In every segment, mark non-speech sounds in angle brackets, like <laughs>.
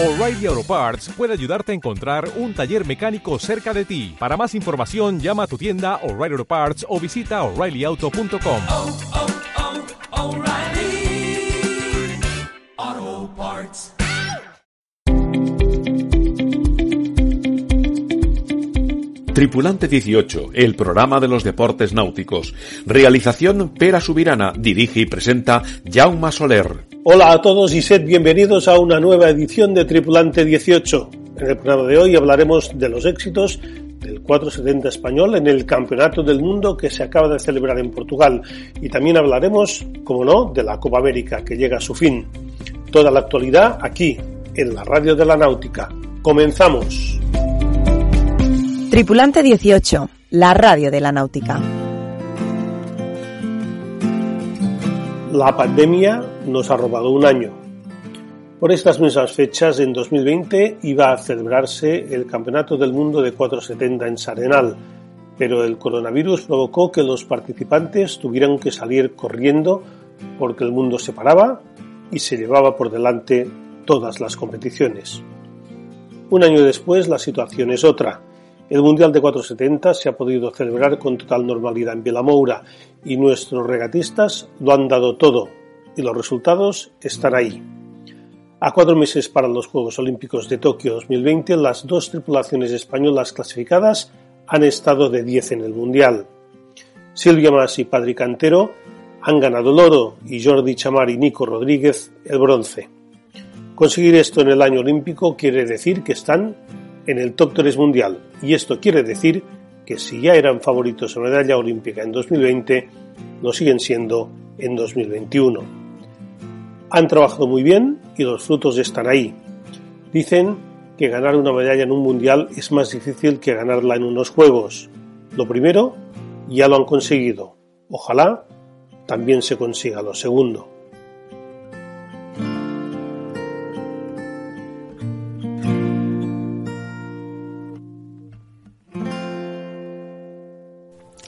O'Reilly Auto Parts puede ayudarte a encontrar un taller mecánico cerca de ti. Para más información, llama a tu tienda O'Reilly Auto Parts o visita oreillyauto.com. oh, oh, Parts. Tripulante 18, el programa de los deportes náuticos. Realización Pera Subirana, dirige y presenta Jaume Soler. Hola a todos y sed bienvenidos a una nueva edición de Tripulante 18. En el programa de hoy hablaremos de los éxitos del 470 español en el Campeonato del Mundo que se acaba de celebrar en Portugal y también hablaremos, como no, de la Copa América que llega a su fin. Toda la actualidad aquí, en la Radio de la Náutica. Comenzamos. Tripulante 18, la radio de la náutica. La pandemia nos ha robado un año. Por estas mismas fechas, en 2020, iba a celebrarse el Campeonato del Mundo de 470 en Sarenal, pero el coronavirus provocó que los participantes tuvieran que salir corriendo porque el mundo se paraba y se llevaba por delante todas las competiciones. Un año después la situación es otra. El Mundial de 470 se ha podido celebrar con total normalidad en Vilamoura y nuestros regatistas lo han dado todo y los resultados están ahí. A cuatro meses para los Juegos Olímpicos de Tokio 2020, las dos tripulaciones españolas clasificadas han estado de 10 en el Mundial. Silvia Mas y Padri Cantero han ganado el oro y Jordi Chamar y Nico Rodríguez el bronce. Conseguir esto en el año olímpico quiere decir que están en el top 3 mundial y esto quiere decir que si ya eran favoritos a medalla olímpica en 2020, lo siguen siendo en 2021. Han trabajado muy bien y los frutos están ahí. Dicen que ganar una medalla en un mundial es más difícil que ganarla en unos juegos. Lo primero ya lo han conseguido. Ojalá también se consiga lo segundo.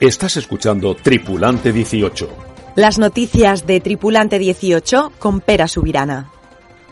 Estás escuchando Tripulante 18. Las noticias de Tripulante 18 con Pera Subirana.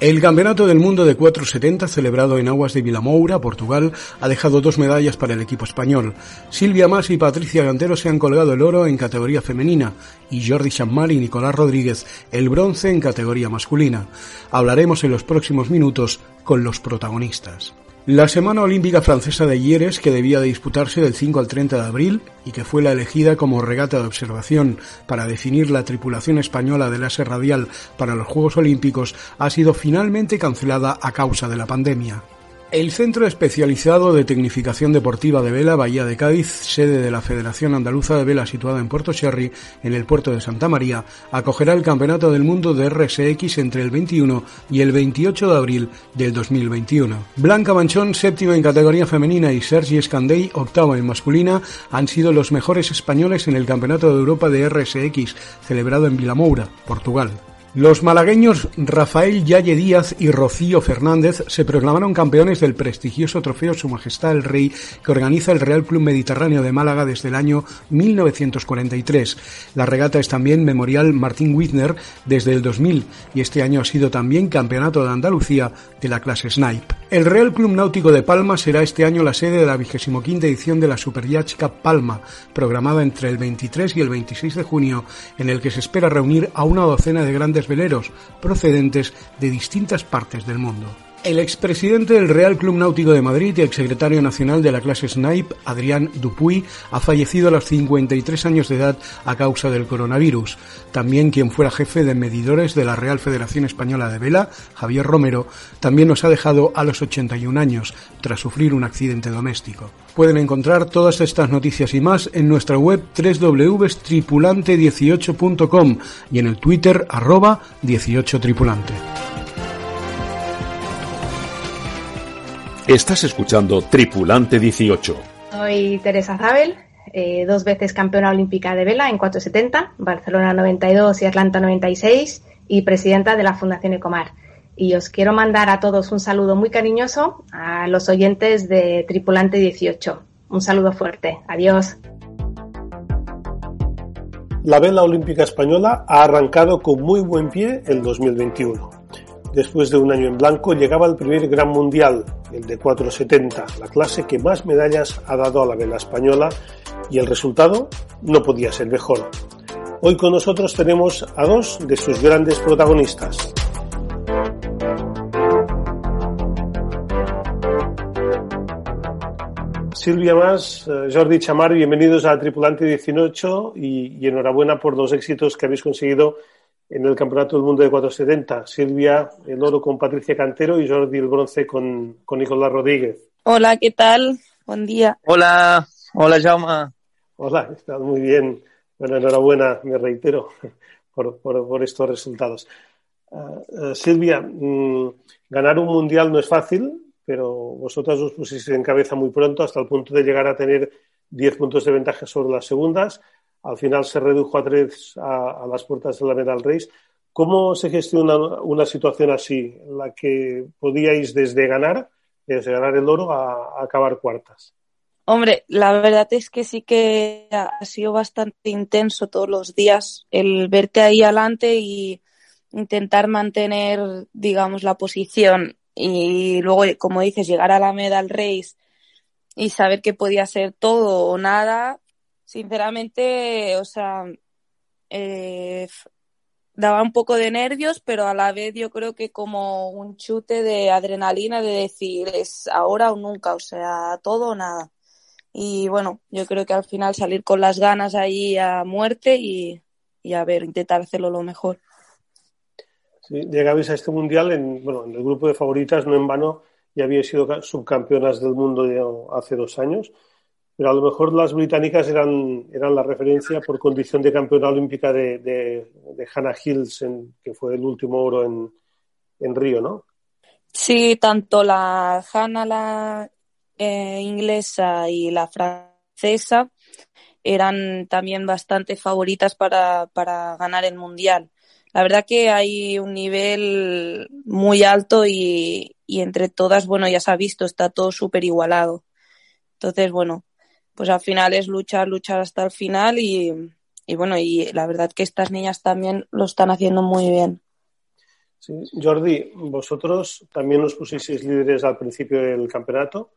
El Campeonato del Mundo de 470, celebrado en aguas de Vilamoura, Portugal, ha dejado dos medallas para el equipo español. Silvia Mas y Patricia Gantero se han colgado el oro en categoría femenina y Jordi Chamal y Nicolás Rodríguez el bronce en categoría masculina. Hablaremos en los próximos minutos con los protagonistas. La Semana Olímpica Francesa de Hieres, que debía de disputarse del 5 al 30 de abril y que fue la elegida como regata de observación para definir la tripulación española del láser radial para los Juegos Olímpicos, ha sido finalmente cancelada a causa de la pandemia. El Centro Especializado de Tecnificación Deportiva de Vela Bahía de Cádiz, sede de la Federación Andaluza de Vela situada en Puerto Sherry, en el puerto de Santa María, acogerá el Campeonato del Mundo de RSX entre el 21 y el 28 de abril del 2021. Blanca Manchón, séptima en categoría femenina, y Sergi Escandey, octava en masculina, han sido los mejores españoles en el Campeonato de Europa de RSX, celebrado en Vilamoura, Portugal. Los malagueños Rafael Yaye Díaz y Rocío Fernández se proclamaron campeones del prestigioso trofeo Su Majestad el Rey que organiza el Real Club Mediterráneo de Málaga desde el año 1943. La regata es también Memorial Martín Wittner desde el 2000 y este año ha sido también Campeonato de Andalucía de la clase Snipe. El Real Club Náutico de Palma será este año la sede de la 25 edición de la Super Yacht Cup Palma, programada entre el 23 y el 26 de junio, en el que se espera reunir a una docena de grandes veleros procedentes de distintas partes del mundo. El expresidente del Real Club Náutico de Madrid y exsecretario nacional de la clase Snipe, Adrián Dupuy, ha fallecido a los 53 años de edad a causa del coronavirus. También quien fuera jefe de medidores de la Real Federación Española de Vela, Javier Romero, también nos ha dejado a los 81 años tras sufrir un accidente doméstico. Pueden encontrar todas estas noticias y más en nuestra web www.tripulante18.com y en el Twitter arroba 18tripulante. Estás escuchando Tripulante 18. Soy Teresa Zabel, eh, dos veces campeona olímpica de vela en 470, Barcelona 92 y Atlanta 96 y presidenta de la Fundación Ecomar. Y os quiero mandar a todos un saludo muy cariñoso a los oyentes de Tripulante 18. Un saludo fuerte. Adiós. La vela olímpica española ha arrancado con muy buen pie el 2021. Después de un año en blanco llegaba el primer Gran Mundial, el de 470, la clase que más medallas ha dado a la vela española y el resultado no podía ser mejor. Hoy con nosotros tenemos a dos de sus grandes protagonistas. Silvia Más, eh, Jordi Chamar, bienvenidos a Tripulante 18 y, y enhorabuena por los éxitos que habéis conseguido en el Campeonato del Mundo de 470. Silvia, el oro con Patricia Cantero y Jordi el bronce con, con Nicolás Rodríguez. Hola, ¿qué tal? Buen día. Hola, hola Jauma. Hola, estás muy bien. Bueno, enhorabuena, me reitero, <laughs> por, por, por estos resultados. Uh, uh, Silvia, mm, ganar un mundial no es fácil, pero vosotras os pusisteis en cabeza muy pronto hasta el punto de llegar a tener 10 puntos de ventaja sobre las segundas al final se redujo a tres a, las puertas de la Medal Race. ¿Cómo se gestiona una situación así, en la que podíais desde ganar, desde ganar el oro, a, a acabar cuartas? Hombre, la verdad es que sí que ha sido bastante intenso todos los días el verte ahí adelante y intentar mantener, digamos, la posición y luego, como dices, llegar a la medal race y saber que podía ser todo o nada, sinceramente, o sea, eh, daba un poco de nervios, pero a la vez yo creo que como un chute de adrenalina de decir es ahora o nunca, o sea, todo o nada. Y bueno, yo creo que al final salir con las ganas ahí a muerte y, y a ver, intentar hacerlo lo mejor. Sí, llegabais a este mundial en, bueno, en el grupo de favoritas, no en vano, ya había sido subcampeonas del mundo hace dos años pero a lo mejor las británicas eran, eran la referencia por condición de campeona olímpica de, de, Hannah Hills, en, que fue el último oro en, en Río, ¿no? Sí, tanto la Hannah, la eh, inglesa y la francesa eran también bastante favoritas para, para ganar el mundial. La verdad que hay un nivel muy alto y, y entre todas, bueno, ya se ha visto, está todo súper igualado. Entonces, bueno, pues al final es luchar, luchar hasta el final y, bueno, y la verdad que estas niñas también lo están haciendo muy bien. Jordi, vosotros también os pusisteis líderes al principio del campeonato.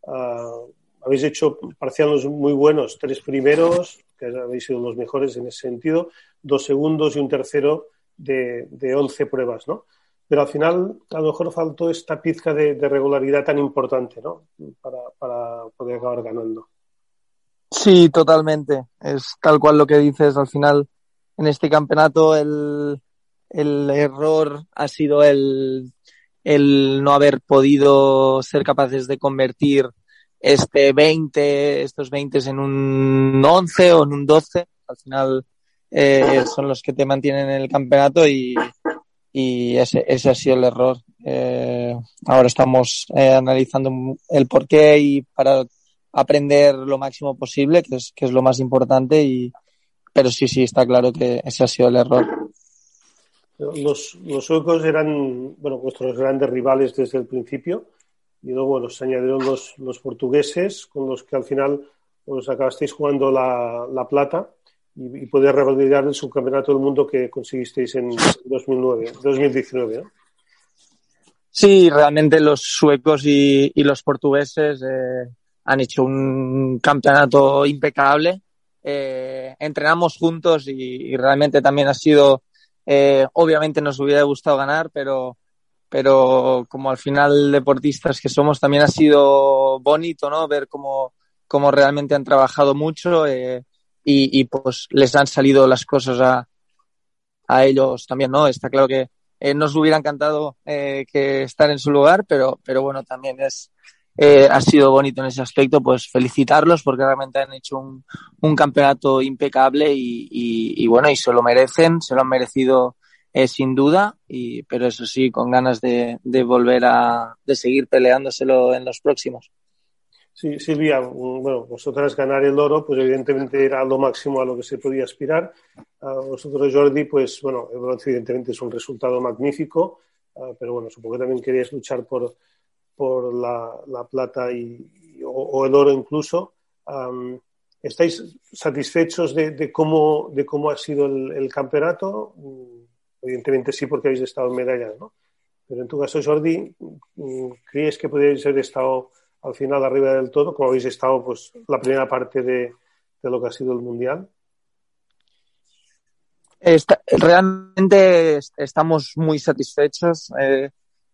Uh, habéis hecho parciales muy buenos, tres primeros, que habéis sido los mejores en ese sentido, dos segundos y un tercero de, de 11 pruebas, ¿no? Pero al final a lo mejor faltó esta pizca de, de regularidad tan importante, ¿no? Para, para poder acabar ganando. Sí, totalmente. Es tal cual lo que dices. Al final, en este campeonato, el, el error ha sido el, el no haber podido ser capaces de convertir este 20, estos 20 en un 11 o en un 12. Al final eh, son los que te mantienen en el campeonato y, y ese, ese ha sido el error. Eh, ahora estamos eh, analizando el porqué y para aprender lo máximo posible, que es, que es lo más importante, y, pero sí, sí, está claro que ese ha sido el error. Los, los suecos eran, bueno, vuestros grandes rivales desde el principio, y luego los añadieron los, los portugueses, con los que al final os acabasteis jugando la, la plata y, y poder revalidar el subcampeonato del mundo que conseguisteis en 2009, 2019. ¿no? Sí, realmente los suecos y, y los portugueses eh, han hecho un campeonato impecable. Eh, entrenamos juntos y, realmente también ha sido, eh, obviamente nos hubiera gustado ganar, pero, pero como al final deportistas que somos, también ha sido bonito, ¿no? Ver cómo, cómo realmente han trabajado mucho eh, y, y, pues les han salido las cosas a, a ellos también, ¿no? Está claro que eh, nos hubiera encantado que estar en su lugar, pero, pero bueno, también es, eh, ha sido bonito en ese aspecto, pues felicitarlos porque realmente han hecho un, un campeonato impecable y, y, y, bueno, y se lo merecen, se lo han merecido eh, sin duda, y, pero eso sí, con ganas de, de volver a, de seguir peleándoselo en los próximos. Sí, Silvia, bueno, vosotras ganar el oro, pues evidentemente era lo máximo a lo que se podía aspirar. Vosotros, Jordi, pues bueno, evidentemente es un resultado magnífico, uh, pero bueno, supongo que también queríais luchar por, por la, la plata y, o, el oro incluso. ¿Estáis satisfechos de, cómo, de cómo ha sido el, campeonato? Evidentemente sí, porque habéis estado en medallas, ¿no? Pero en tu caso, Jordi, mm, ¿crees que podríais haber estado al final arriba del todo, como habéis estado pues la primera parte de, de lo que ha sido el Mundial? Está, realmente estamos muy satisfechos. Eh,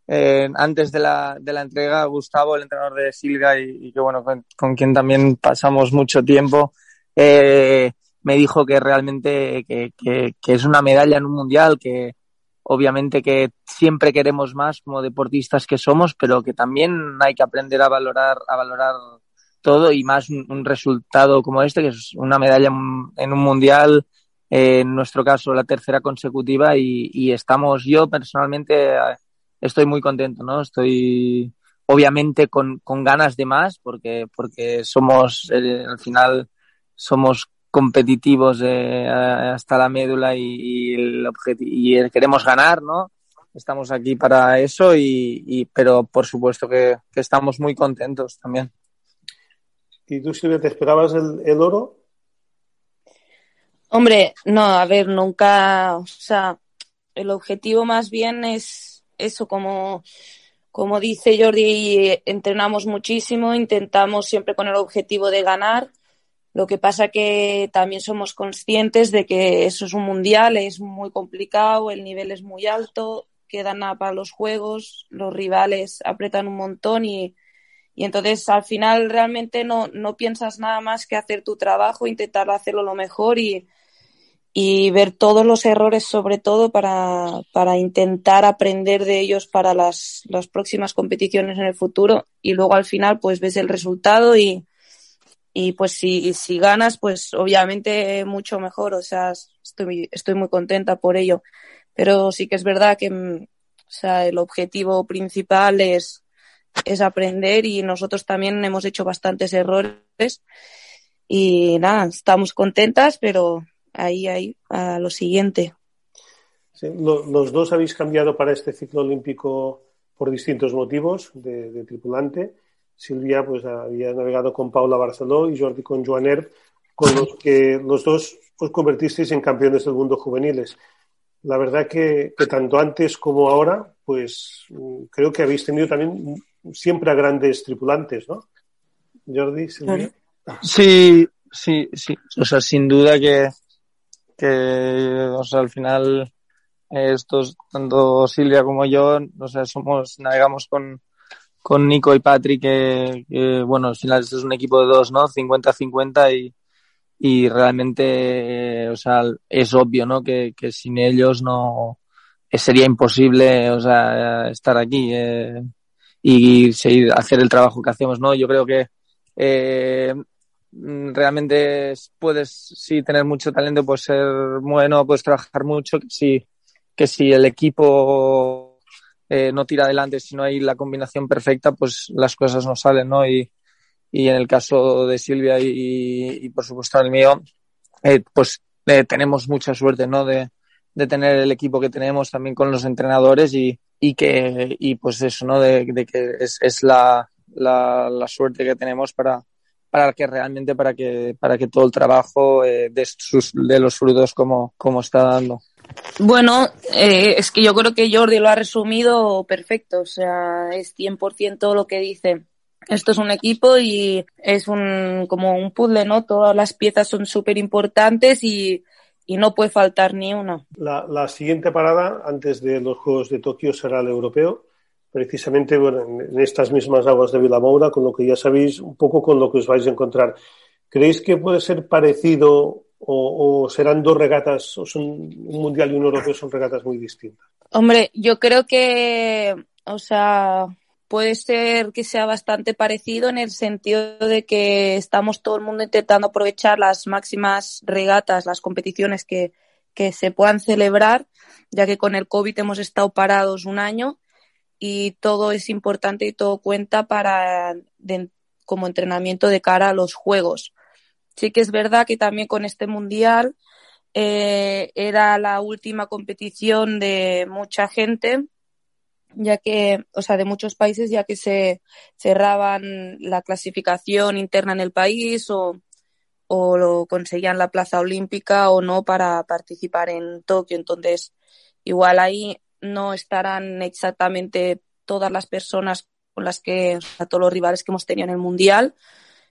antes de la, de la entrega, Gustavo, el entrenador de Silga y, y que bueno, con, quien también pasamos mucho tiempo, eh, me dijo que realmente que, que, es una medalla en un mundial, que obviamente que siempre queremos más como deportistas que somos, pero que también hay que aprender a valorar, a valorar todo y más un, resultado como este, que es una medalla en un mundial en nuestro caso la tercera consecutiva y, estamos, yo personalmente estoy muy contento, ¿no? Estoy obviamente con, con ganas de más porque, porque somos, eh, al final somos competitivos eh, hasta la médula y, y el y queremos ganar, ¿no? Estamos aquí para eso y, y pero por supuesto que, que, estamos muy contentos también. ¿Y tú, Silvia, te esperabas el, el oro? Hombre, no, a ver, nunca, o sea, el objetivo más bien es eso, como, como dice Jordi, entrenamos muchísimo, intentamos siempre con el objetivo de ganar. Lo que pasa que también somos conscientes de que eso es un mundial, es muy complicado, el nivel es muy alto, quedan nada para los juegos, los rivales apretan un montón y, y entonces al final realmente no, no piensas nada más que hacer tu trabajo, intentar hacerlo lo mejor y, y ver todos los errores sobre todo para, para intentar aprender de ellos para las, las, próximas competiciones en el futuro y luego al final pues ves el resultado y, y pues si, si ganas pues obviamente mucho mejor, o sea, estoy, estoy muy contenta por ello, pero sí que es verdad que o sea, el objetivo principal es, es aprender y nosotros también hemos hecho bastantes errores y nada, estamos contentas, pero ahí, ahí, a lo siguiente. Sí, lo, los dos habéis cambiado para este ciclo olímpico por distintos motivos de, de, tripulante. Silvia pues había navegado con Paula Barceló y Jordi con Joan Erb, con los que los dos os convertisteis en campeones del mundo juveniles. La verdad que, que tanto antes como ahora, pues creo que habéis tenido también siempre a grandes tripulantes, ¿no? Jordi, Silvia. Sí, sí, sí. O sea, sin duda que, que, o sea, al final, estos, tanto Silvia como yo, o sea, somos, navegamos con, con Nico y Patrick, que, bueno, al final este es un equipo de dos, ¿no? 50-50 y, y realmente, o sea, es obvio, ¿no? Que, que sin ellos no, sería imposible, o sea, estar aquí eh, y seguir, hacer el trabajo que hacemos, ¿no? Yo creo que, eh, realmente puedes sí tener mucho talento, puedes ser bueno, puedes trabajar mucho, que si, que si el equipo eh, no tira adelante, si no hay la combinación perfecta, pues las cosas no salen, ¿no? Y, y en el caso de Silvia y, y por supuesto el mío, eh, pues eh, tenemos mucha suerte, ¿no? De, de tener el equipo que tenemos también con los entrenadores y, y que, y pues eso, ¿no? De, de que es, es la, la, la suerte que tenemos para, para que realmente para que para que todo el trabajo eh, de, sus, de los frutos como, como está dando. Bueno, eh, es que yo creo que Jordi lo ha resumido perfecto, o sea, es 100% lo que dice. Esto es un equipo y es un como un puzzle, ¿no? Todas las piezas son súper importantes y, y, no puede faltar ni una. La, la siguiente parada antes de los Juegos de Tokio será el europeo precisamente bueno, en estas mismas aguas de Vilamoura, con lo que ya sabéis un poco con lo que os vais a encontrar. ¿Creéis que puede ser parecido o, o serán dos regatas, o son un mundial y un europeo son regatas muy distintas? Hombre, yo creo que, o sea, puede ser que sea bastante parecido en el sentido de que estamos todo el mundo intentando aprovechar las máximas regatas, las competiciones que, que se puedan celebrar, ya que con el COVID hemos estado parados un año y todo es importante y todo cuenta para como entrenamiento de cara a los juegos. Sí que es verdad que también con este mundial eh, era la última competición de mucha gente, ya que, o sea, de muchos países, ya que se cerraban la clasificación interna en el país o, o lo conseguían la plaza olímpica o no para participar en Tokio. Entonces, igual ahí no estarán exactamente todas las personas con las que, a todos los rivales que hemos tenido en el Mundial,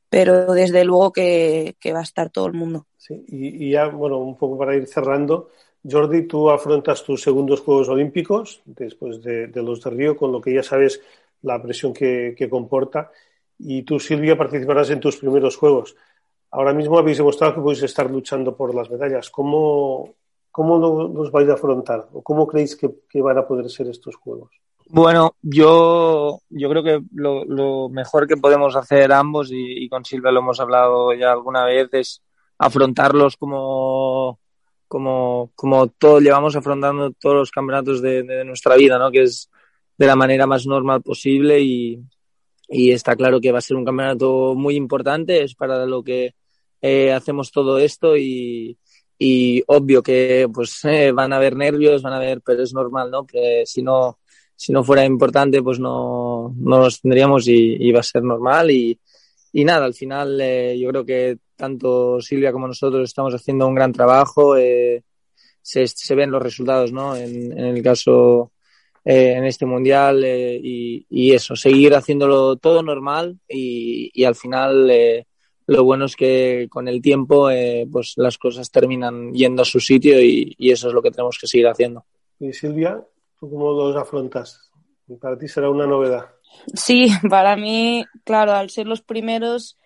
pero desde luego que, va a estar todo el mundo. Sí, y, ya, bueno, un poco para ir cerrando, Jordi, tú afrontas tus segundos Juegos Olímpicos después de, los de Río, con lo que ya sabes la presión que, comporta. Y tú, Silvia, participarás en tus primeros Juegos. Ahora mismo habéis demostrado que podéis estar luchando por las medallas. ¿Cómo, cómo los vais a afrontar? ¿O cómo creéis que, van a poder ser estos Juegos? Bueno, yo, yo creo que lo, mejor que podemos hacer ambos, y, con Silvia lo hemos hablado ya alguna vez, es afrontarlos como, como, como todos llevamos afrontando todos los campeonatos de, de, nuestra vida, ¿no? Que es de la manera más normal posible y, y, está claro que va a ser un campeonato muy importante, es para lo que eh, hacemos todo esto y, y obvio que pues eh, van a haber nervios, van a haber, pero es normal, ¿no? Que si no, si no fuera importante, pues no, no los tendríamos y, y va a ser normal y, y nada, al final eh, yo creo que tanto Silvia como nosotros estamos haciendo un gran trabajo. Eh, se, se, ven los resultados, ¿no? En, en el caso, eh, en este mundial eh, y, y, eso, seguir haciéndolo todo normal y, y al final eh, lo bueno es que con el tiempo pues las cosas terminan yendo a su sitio y, y, eso es lo que tenemos que seguir haciendo. Y Silvia, ¿tú cómo los afrontas? Para ti será una novedad. Sí, para mí, claro, al ser los primeros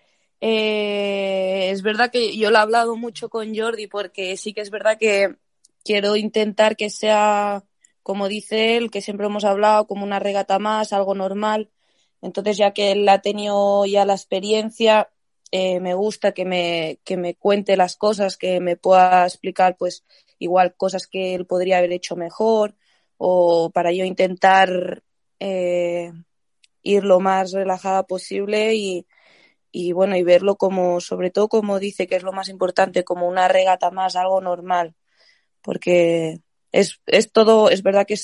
eh, es verdad que yo lo he hablado mucho con Jordi porque sí que es verdad que quiero intentar que sea, como dice él, que siempre hemos hablado, como una regata más, algo normal. Entonces, ya que él ha tenido ya la experiencia, eh, me gusta que me, que me cuente las cosas, que me pueda explicar, pues, igual cosas que él podría haber hecho mejor, o para yo intentar eh, ir lo más relajada posible y, y bueno, y verlo como, sobre todo como dice que es lo más importante, como una regata más, algo normal, porque es, es todo, es verdad que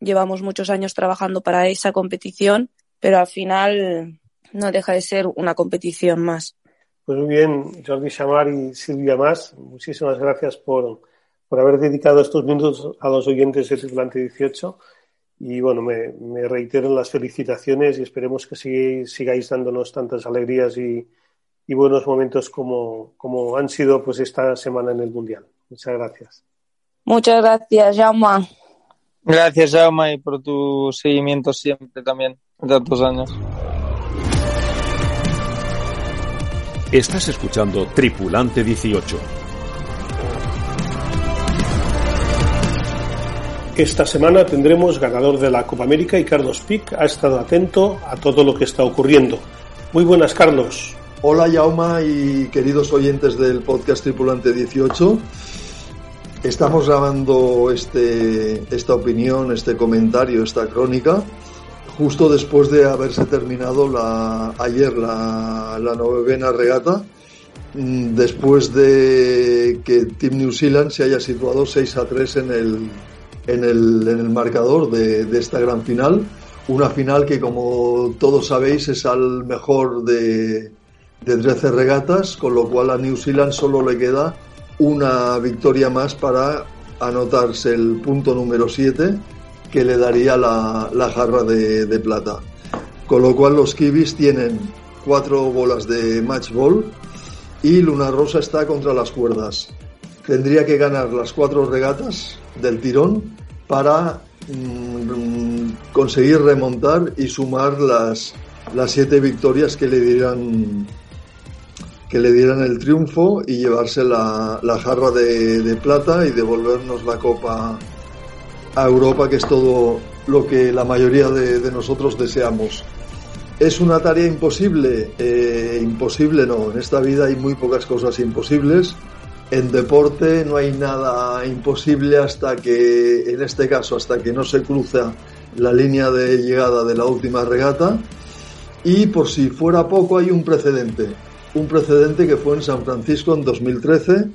llevamos muchos años trabajando para esa competición, pero al final no deja de ser una competición más. Pues muy bien, Jordi Chamar y Silvia Más, muchísimas gracias por, por haber dedicado estos minutos a los oyentes de Tripulante 18 y bueno, me, me reitero las felicitaciones y esperemos que sigáis, sigáis dándonos tantas alegrías y, y, buenos momentos como, como han sido pues esta semana en el Mundial. Muchas gracias. Muchas gracias, Jaume. Gracias, Jaume, y por tu seguimiento siempre también, tantos años. Estás escuchando Tripulante 18 Esta semana tendremos ganador de la Copa América y Carlos Pic ha estado atento a todo lo que está ocurriendo. Muy buenas, Carlos. Hola, Yauma y queridos oyentes del podcast Tripulante 18. Estamos grabando este, esta opinión, este comentario, esta crónica, justo después de haberse terminado ayer la, novena regata, mm, después de que Team New Zealand se haya situado 6 a 3 en el, en el, en el marcador de, de, esta gran final. Una final que, como todos sabéis, es al mejor de, de 13 regatas, con lo cual a New Zealand solo le queda una victoria más para anotarse el punto número 7 que le daría la, la jarra de, de, plata. Con lo cual los Kiwis tienen cuatro bolas de match ball y Luna Rosa está contra las cuerdas. Tendría que ganar las cuatro regatas del tirón para mm, conseguir remontar y sumar las, las siete victorias que le dieran que le dieran el triunfo y llevarse la, la jarra de, de, plata y devolvernos la copa a Europa, que es todo lo que la mayoría de, nosotros deseamos. ¿Es una tarea imposible? Eh, imposible no. En esta vida hay muy pocas cosas imposibles en deporte no hay nada imposible hasta que, en este caso, hasta que no se cruza la línea de llegada de la última regata. Y por si fuera poco, hay un precedente. Un precedente que fue en San Francisco en 2013,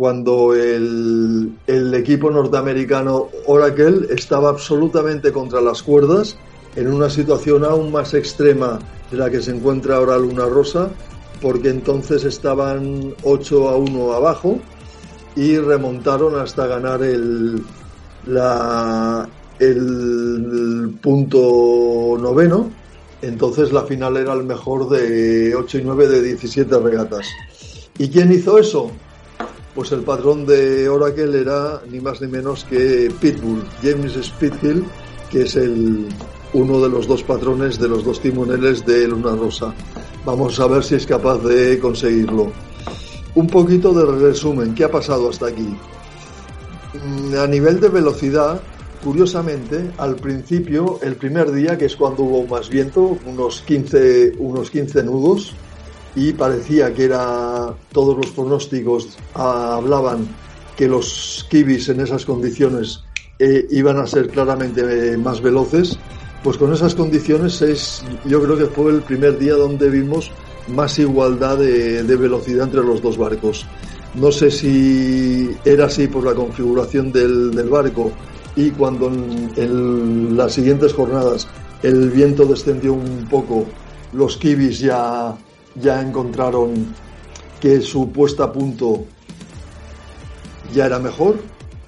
cuando el, el equipo norteamericano Oracle estaba absolutamente contra las cuerdas, en una situación aún más extrema de la que se encuentra ahora Luna Rosa, porque entonces estaban 8 a 1 abajo y remontaron hasta ganar el, la, el punto noveno, entonces la final era el mejor de 8 y 9 de 17 regatas. ¿Y quién hizo eso? Pues el patrón de Oracle era ni más ni menos que Pitbull, James Speedhill, que es el, uno de los dos patrones de los dos timoneles de Luna Rosa. Vamos a ver si es capaz de conseguirlo. Un poquito de resumen, ¿qué ha pasado hasta aquí? Mm, a nivel de velocidad, curiosamente, al principio, el primer día, que es cuando hubo más viento, unos 15, unos 15 nudos, y parecía que era todos los pronósticos ah, hablaban que los kibis en esas condiciones eh, iban a ser claramente eh, más veloces, pues con esas condiciones es, yo creo que fue el primer día donde vimos más igualdad de, velocidad entre los dos barcos. No sé si era así por la configuración del, barco y cuando en, las siguientes jornadas el viento descendió un poco, los kibis ya, ya encontraron que su puesta a punto ya era mejor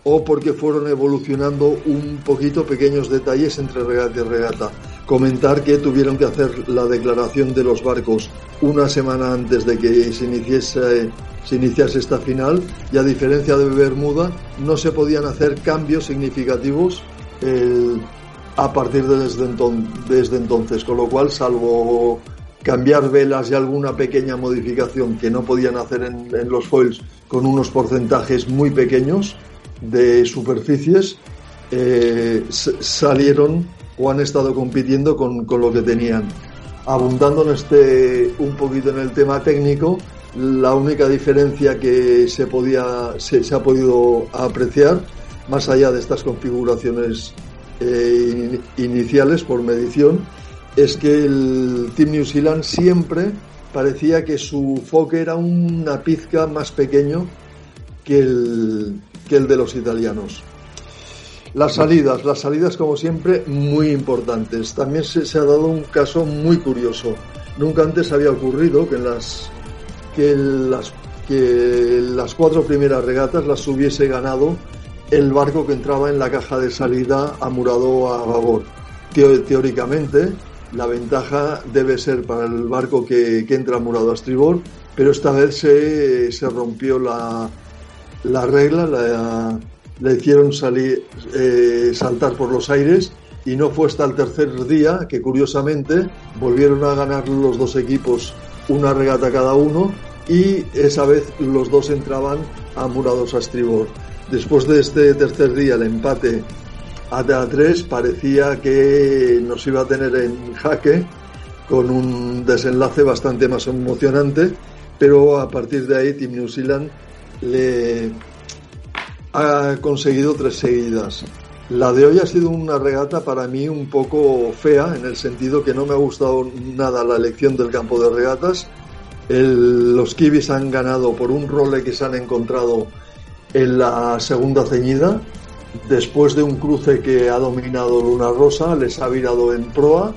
o porque fueron evolucionando un poquito pequeños detalles entre regata y regata. Comentar que tuvieron que hacer la declaración de los barcos una semana antes de que se iniciase, se iniciase esta final y a diferencia de Bermuda no se podían hacer cambios significativos eh, a partir de desde entonces, con lo cual salvo cambiar velas y alguna pequeña modificación que no podían hacer en, los foils con unos porcentajes muy pequeños, de superficies eh, salieron o han estado compitiendo con, lo que tenían. Abundando en este un poquito en el tema técnico, la única diferencia que se podía se, ha podido apreciar más allá de estas configuraciones eh, iniciales por medición es que el Team New Zealand siempre parecía que su foque era una pizca más pequeño que el, que el de los italianos. Las salidas, las salidas como siempre muy importantes. También se, ha dado un caso muy curioso. Nunca antes había ocurrido que las que las que las cuatro primeras regatas las hubiese ganado el barco que entraba en la caja de salida amurado a babor. teóricamente, la ventaja debe ser para el barco que, que entra amurado a estribor, pero esta vez se, se rompió la, la regla la, hicieron salir, eh, saltar por los aires y no fue hasta el tercer día que curiosamente volvieron a ganar los dos equipos una regata cada uno y esa vez los dos entraban amurados a estribor. Después de este tercer día el empate a 3 parecía que nos iba a tener en jaque con un desenlace bastante más emocionante, pero a partir de ahí Team New Zealand le ha conseguido tres seguidas. La de hoy ha sido una regata para mí un poco fea, en el sentido que no me ha gustado nada la elección del campo de regatas. los Kibis han ganado por un role que se han encontrado en la segunda ceñida. Después de un cruce que ha dominado Luna Rosa, les ha virado en proa.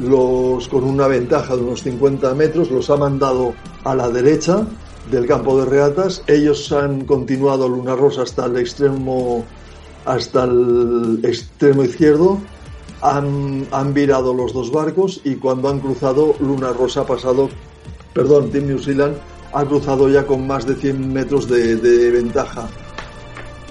Los, con una ventaja de unos 50 metros, los ha mandado a la derecha del campo de regatas. Ellos han continuado Luna Rosa hasta el extremo hasta el extremo izquierdo. Han, virado los dos barcos y cuando han cruzado Luna Rosa ha pasado, perdón, Team New Zealand ha cruzado ya con más de 100 metros de ventaja.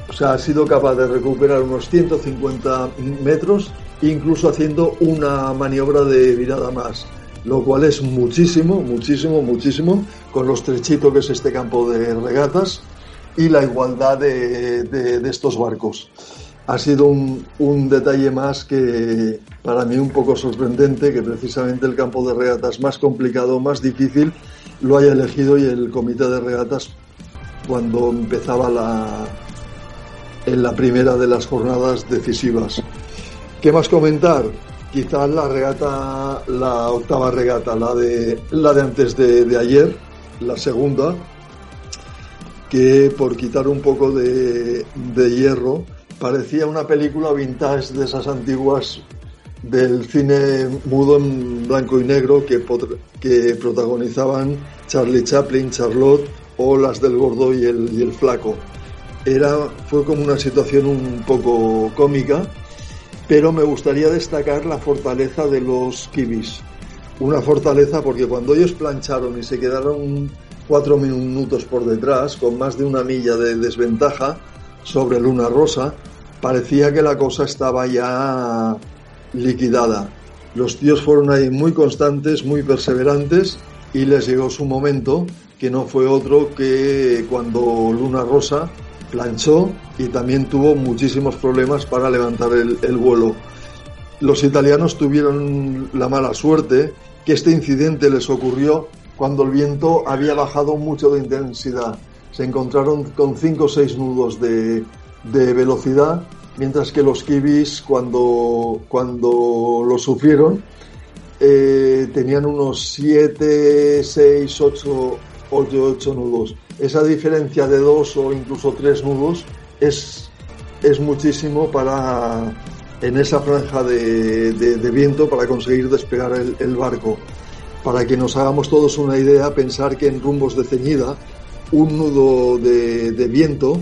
O sea, ha sido capaz de recuperar unos 150 metros, incluso haciendo una maniobra de virada más lo cual es muchísimo, muchísimo, muchísimo, con lo estrechito que es este campo de regatas y la igualdad de, estos barcos. Ha sido un, un, detalle más que para mí un poco sorprendente que precisamente el campo de regatas más complicado, más difícil, lo haya elegido y el comité de regatas cuando empezaba la, en la primera de las jornadas decisivas. ¿Qué más comentar? quizás la regata, la octava regata, la de, la de antes de, ayer, la segunda, que por quitar un poco de, hierro, parecía una película vintage de esas antiguas del cine mudo en blanco y negro que, que protagonizaban Charlie Chaplin, Charlotte o las del gordo y el, y el flaco. Era, fue como una situación un poco cómica pero me gustaría destacar la fortaleza de los kibis. Una fortaleza porque cuando ellos plancharon y se quedaron cuatro minutos por detrás, con más de una milla de desventaja sobre Luna Rosa, parecía que la cosa estaba ya liquidada. Los tíos fueron ahí muy constantes, muy perseverantes y les llegó su momento, que no fue otro que cuando Luna Rosa planchó y también tuvo muchísimos problemas para levantar el, el vuelo. Los italianos tuvieron la mala suerte que este incidente les ocurrió cuando el viento había bajado mucho de intensidad. Se encontraron con 5 o 6 nudos de, de velocidad mientras que los kibis cuando, cuando lo sufrieron eh, tenían unos 7, 6, 8, 8, nudos. Esa diferencia de dos o incluso tres nudos es, es muchísimo para en esa franja de, de, viento para conseguir despegar el, barco. Para que nos hagamos todos una idea, pensar que en rumbos de ceñida un nudo de, de viento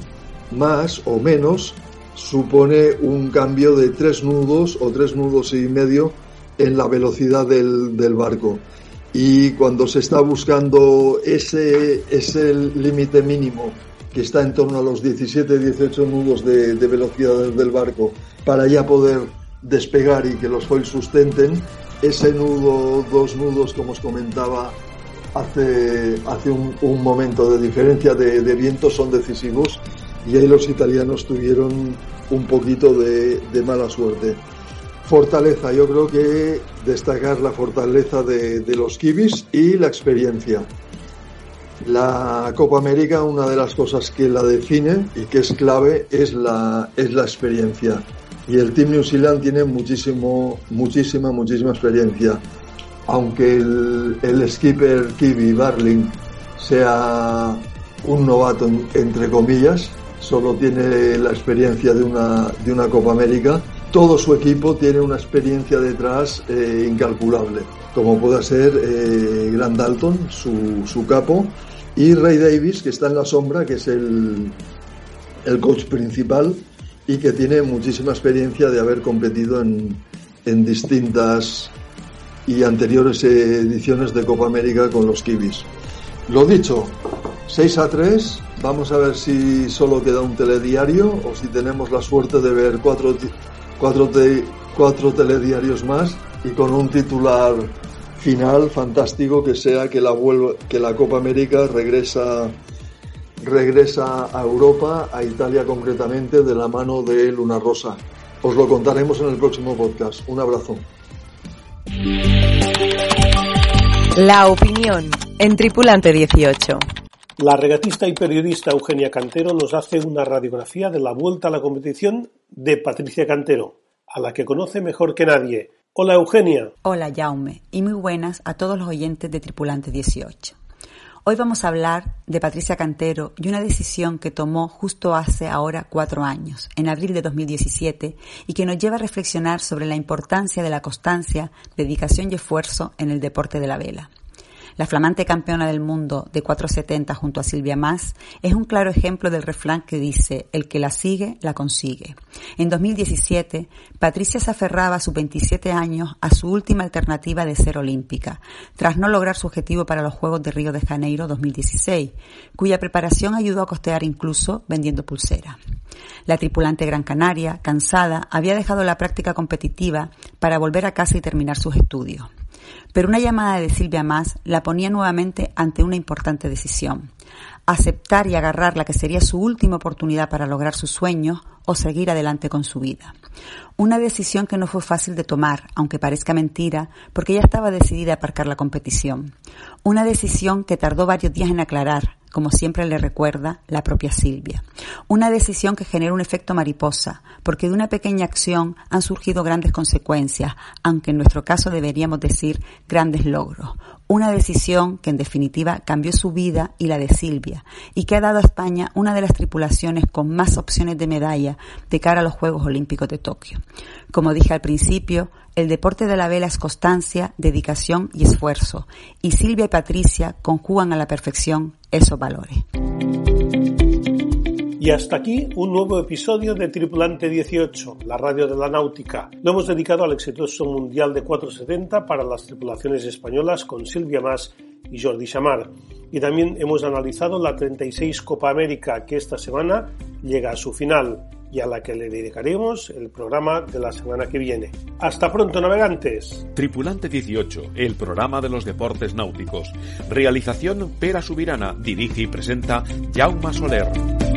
más o menos supone un cambio de tres nudos o tres nudos y medio en la velocidad del, del barco. Y cuando se está buscando ese, ese límite mínimo que está en torno a los 17-18 nudos de, de, velocidad del barco para ya poder despegar y que los foils sustenten, ese nudo, dos nudos, como os comentaba hace, hace un, un momento de diferencia de, de viento, son decisivos y ahí los italianos tuvieron un poquito de, de mala suerte. Fortaleza, yo creo que destacar la fortaleza de, los kibis y la experiencia. La Copa América, una de las cosas que la define y que es clave es la, es la experiencia. Y el Team New Zealand tiene muchísimo, muchísima, muchísima experiencia. Aunque el, el skipper Kibi Barling sea un novato, entre comillas, solo tiene la experiencia de una, de una Copa América. Todo su equipo tiene una experiencia detrás eh, incalculable, como puede ser eh, Dalton, su, capo, y Ray Davis, que está en la sombra, que es el, el coach principal y que tiene muchísima experiencia de haber competido en, en distintas y anteriores ediciones de Copa América con los Kibis. Lo dicho, 6 a 3 Vamos a ver si solo queda un telediario o si tenemos la suerte de ver cuatro, cuatro, te, cuatro telediarios más y con un titular final fantástico que sea que la, que la Copa América regresa, regresa a Europa, a Italia concretamente, de la mano de Luna Rosa. Os lo contaremos en el próximo podcast. Un abrazo. La opinión en Tripulante 18. La regatista y periodista Eugenia Cantero nos hace una radiografía de la vuelta a la competición de Patricia Cantero, a la que conoce mejor que nadie. Hola Eugenia. Hola Jaume y muy buenas a todos los oyentes de Tripulante 18. Hoy vamos a hablar de Patricia Cantero y una decisión que tomó justo hace ahora cuatro años, en abril de 2017, y que nos lleva a reflexionar sobre la importancia de la constancia, dedicación y esfuerzo en el deporte de la vela. La flamante campeona del mundo de 470 junto a Silvia Mas es un claro ejemplo del refrán que dice, el que la sigue, la consigue. En 2017, Patricia se aferraba a sus 27 años a su última alternativa de ser olímpica, tras no lograr su objetivo para los Juegos de Río de Janeiro 2016, cuya preparación ayudó a costear incluso vendiendo pulsera. La tripulante Gran Canaria, cansada, había dejado la práctica competitiva para volver a casa y terminar sus estudios. Pero una llamada de Silvia Más la ponía nuevamente ante una importante decisión. Aceptar y agarrar la que sería su última oportunidad para lograr sus sueños o seguir adelante con su vida. Una decisión que no fue fácil de tomar, aunque parezca mentira, porque ella estaba decidida a aparcar la competición. Una decisión que tardó varios días en aclarar, como siempre le recuerda la propia Silvia. Una decisión que genera un efecto mariposa, porque de una pequeña acción han surgido grandes consecuencias, aunque en nuestro caso deberíamos decir grandes logros. Una decisión que en definitiva cambió su vida y la de Silvia, y que ha dado a España una de las tripulaciones con más opciones de medalla de cara a los Juegos Olímpicos de Tokio. Como dije al principio, el deporte de la vela es constancia, dedicación y esfuerzo, y Silvia y Patricia conjugan a la perfección esos valores. Y hasta aquí un nuevo episodio de Tripulante 18, la radio de la náutica. Lo hemos dedicado al exitoso Mundial de 470 para las tripulaciones españolas con Silvia Mas y Jordi Chamar. Y también hemos analizado la 36 Copa América que esta semana llega a su final y a la que le dedicaremos el programa de la semana que viene. Hasta pronto, navegantes. Tripulante 18, el programa de los deportes náuticos. Realización Pera Subirana, dirige y presenta Jaume Soler.